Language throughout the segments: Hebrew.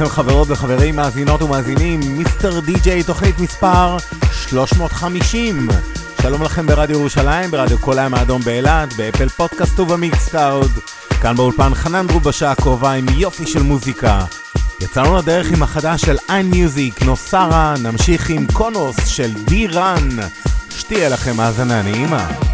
לכם חברות וחברים, מאזינות ומאזינים, מיסטר די-ג'יי, תוכנית מספר 350. שלום לכם ברדיו ירושלים, ברדיו כל הים האדום באילת, באפל פודקאסט ובמיקסקאוד. כאן באולפן חנן דרוב בשעה הקרובה עם יופי של מוזיקה. יצאנו לדרך עם החדש של איין מיוזיק, נוסרה, נמשיך עם קונוס של די רן. שתהיה לכם האזנה נעימה.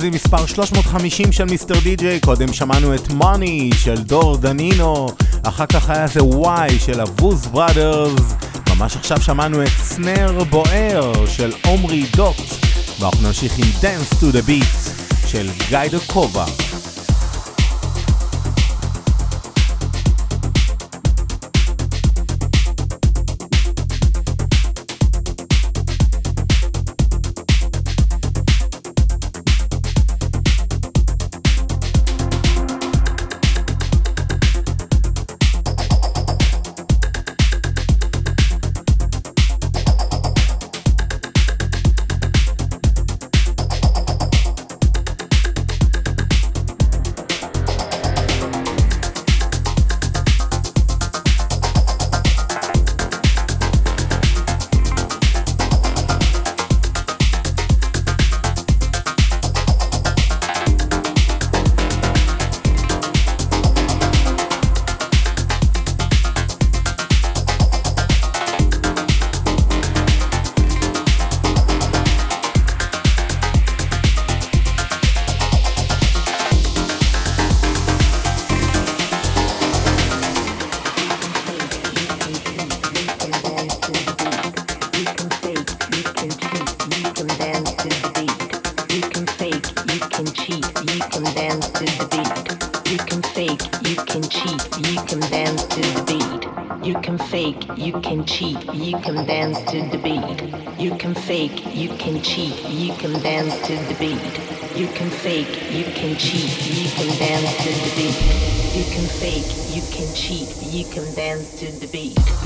לתוכנית מספר 350 של מיסטר די.ג'יי, קודם שמענו את מאני של דור דנינו, אחר כך היה זה וואי של הבוז בראדרס, ממש עכשיו שמענו את סנר בוער של עומרי דוקט, ואנחנו נמשיך עם Dance to the Beat של גיידו קובה. fake, you can cheat, you can dance to the beat. You can fake, you can cheat, you can dance to the beat.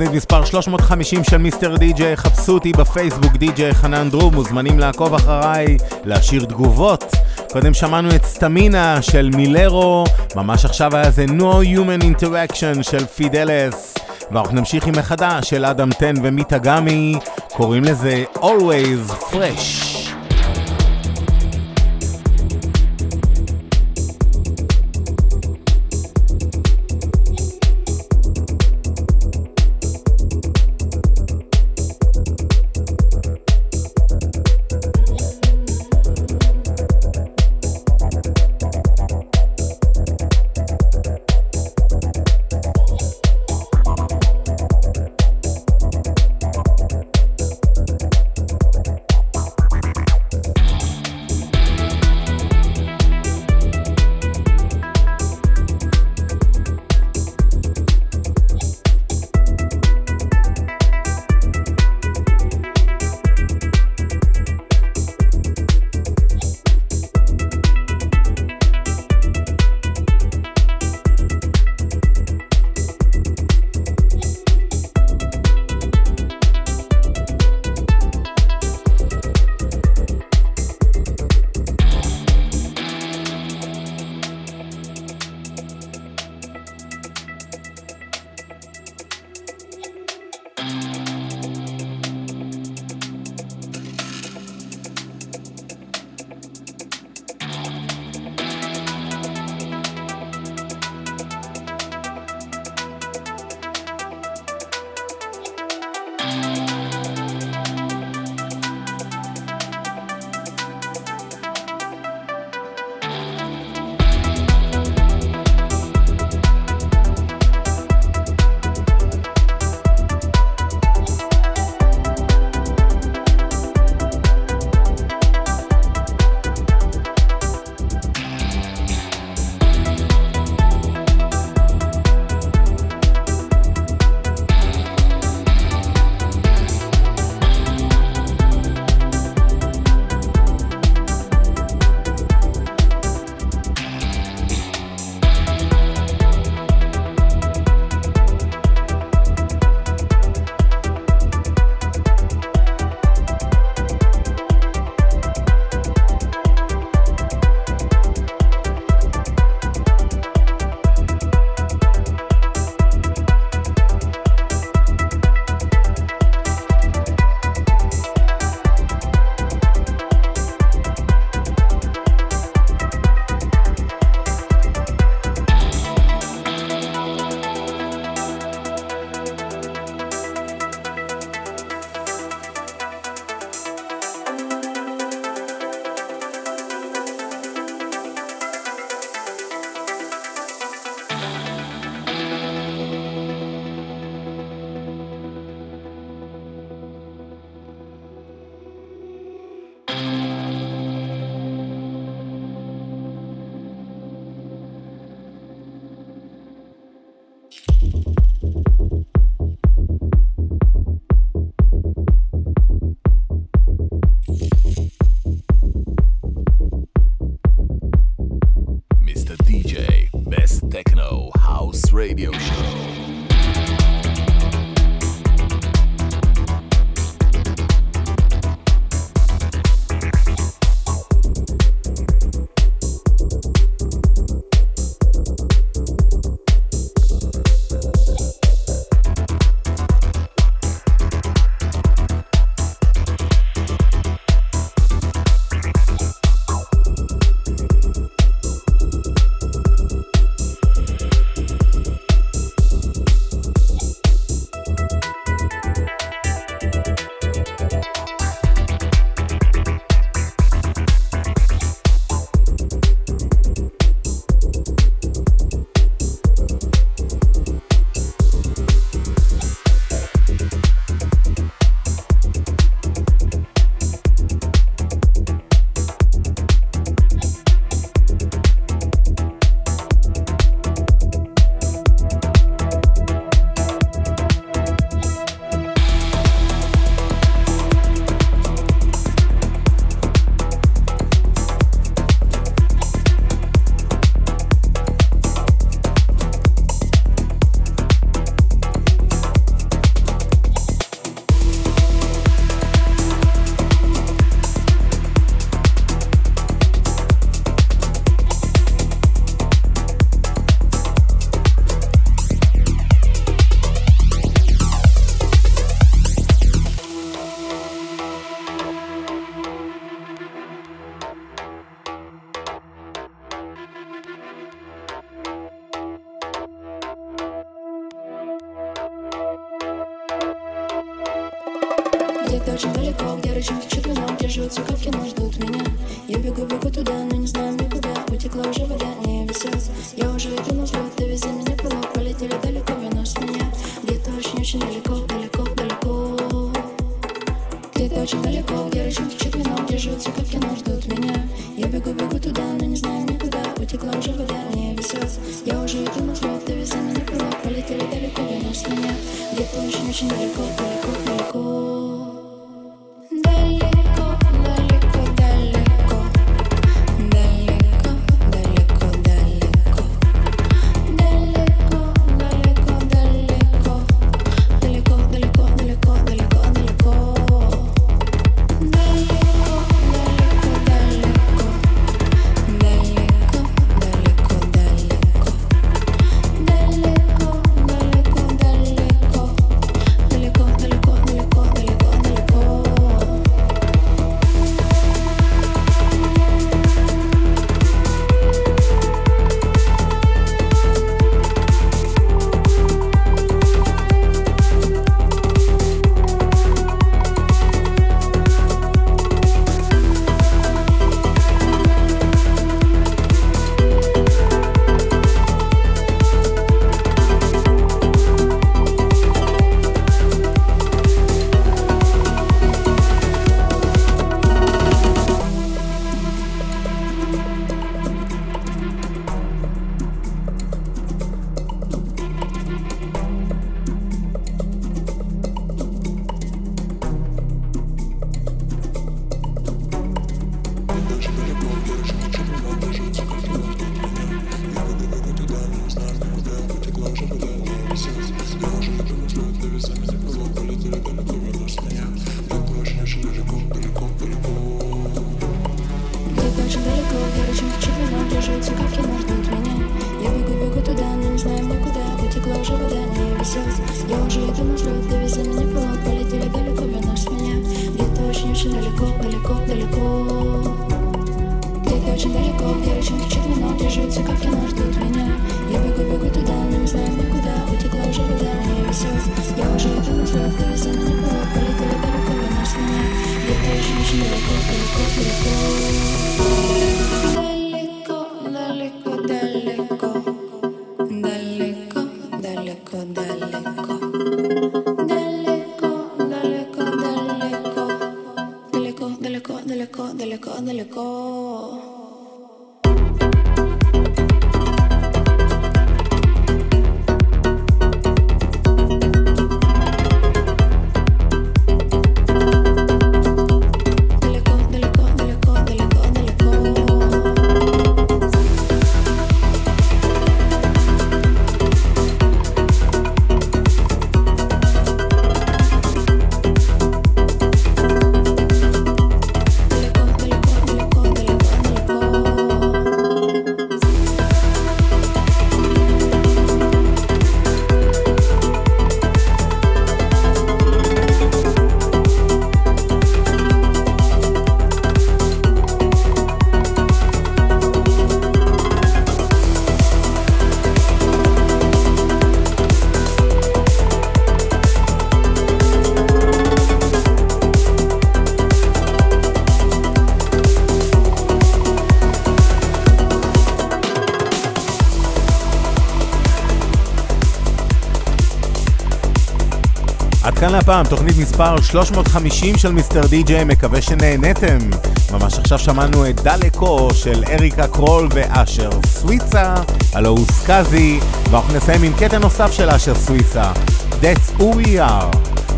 תוכנית מספר 350 של מיסטר די.ג'יי, חפשו אותי בפייסבוק די.ג'יי חנן דרום, מוזמנים לעקוב אחריי, להשאיר תגובות. קודם שמענו את סטמינה של מילרו, ממש עכשיו היה זה No Human Interaction של פידלס. ואנחנו נמשיך עם מחדש של אדם טן ומיטה גמי, קוראים לזה Always Fresh. watching you go down. далеко, далеко. Где-то очень далеко, где очень кричит минут, я живу как я להפעם, תוכנית מספר 350 של Mr. DJ, מקווה שנהנתם. ממש עכשיו שמענו את דלקו של אריקה קרול ואשר סוויסה, הלוא הוא סקאזי, ואנחנו נסיים עם קטע נוסף של אשר סוויסה, That's who we are.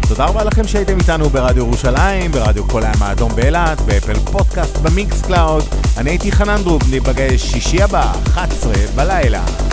תודה רבה לכם שהייתם איתנו ברדיו ירושלים, ברדיו כל הים האדום באילת, ב Apple Podcast, ב Mixcloud. אני הייתי חנן דרוב, ניפגש שישי הבא, 11 בלילה.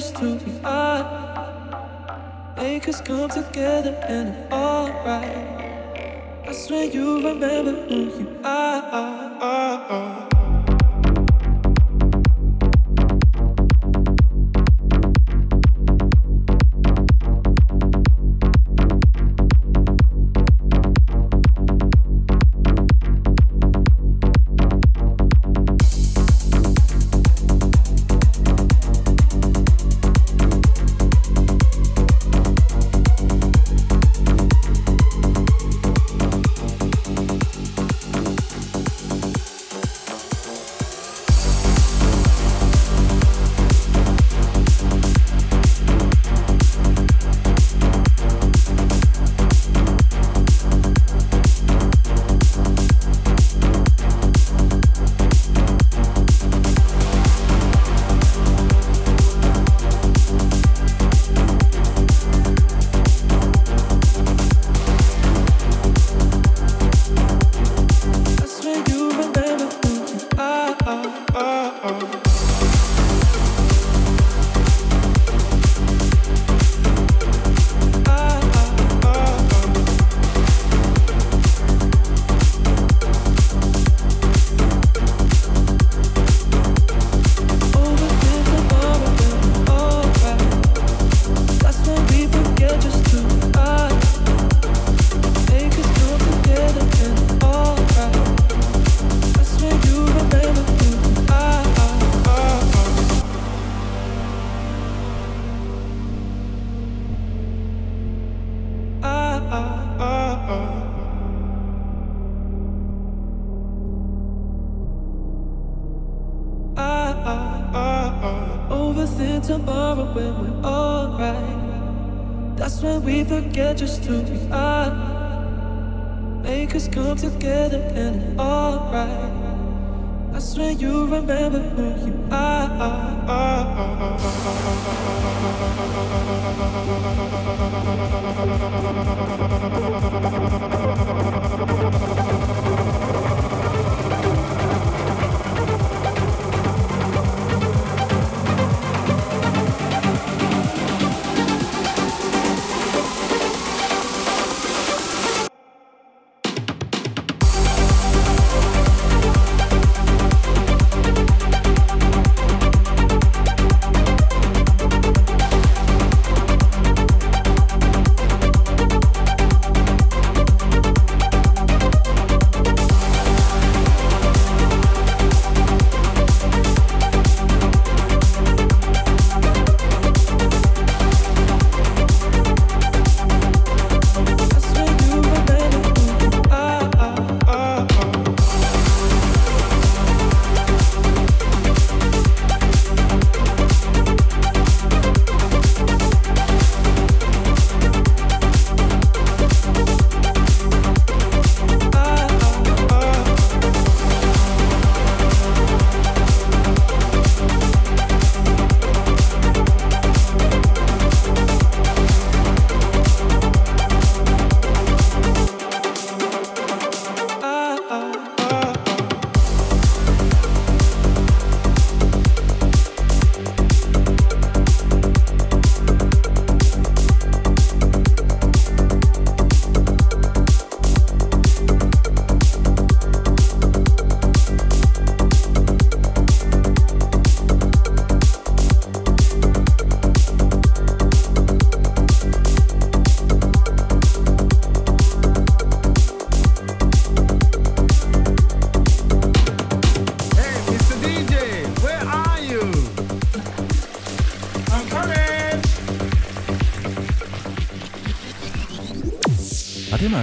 us to be odd. Make us come together and alright. I swear you remember who you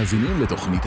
מאזינים לתוכנית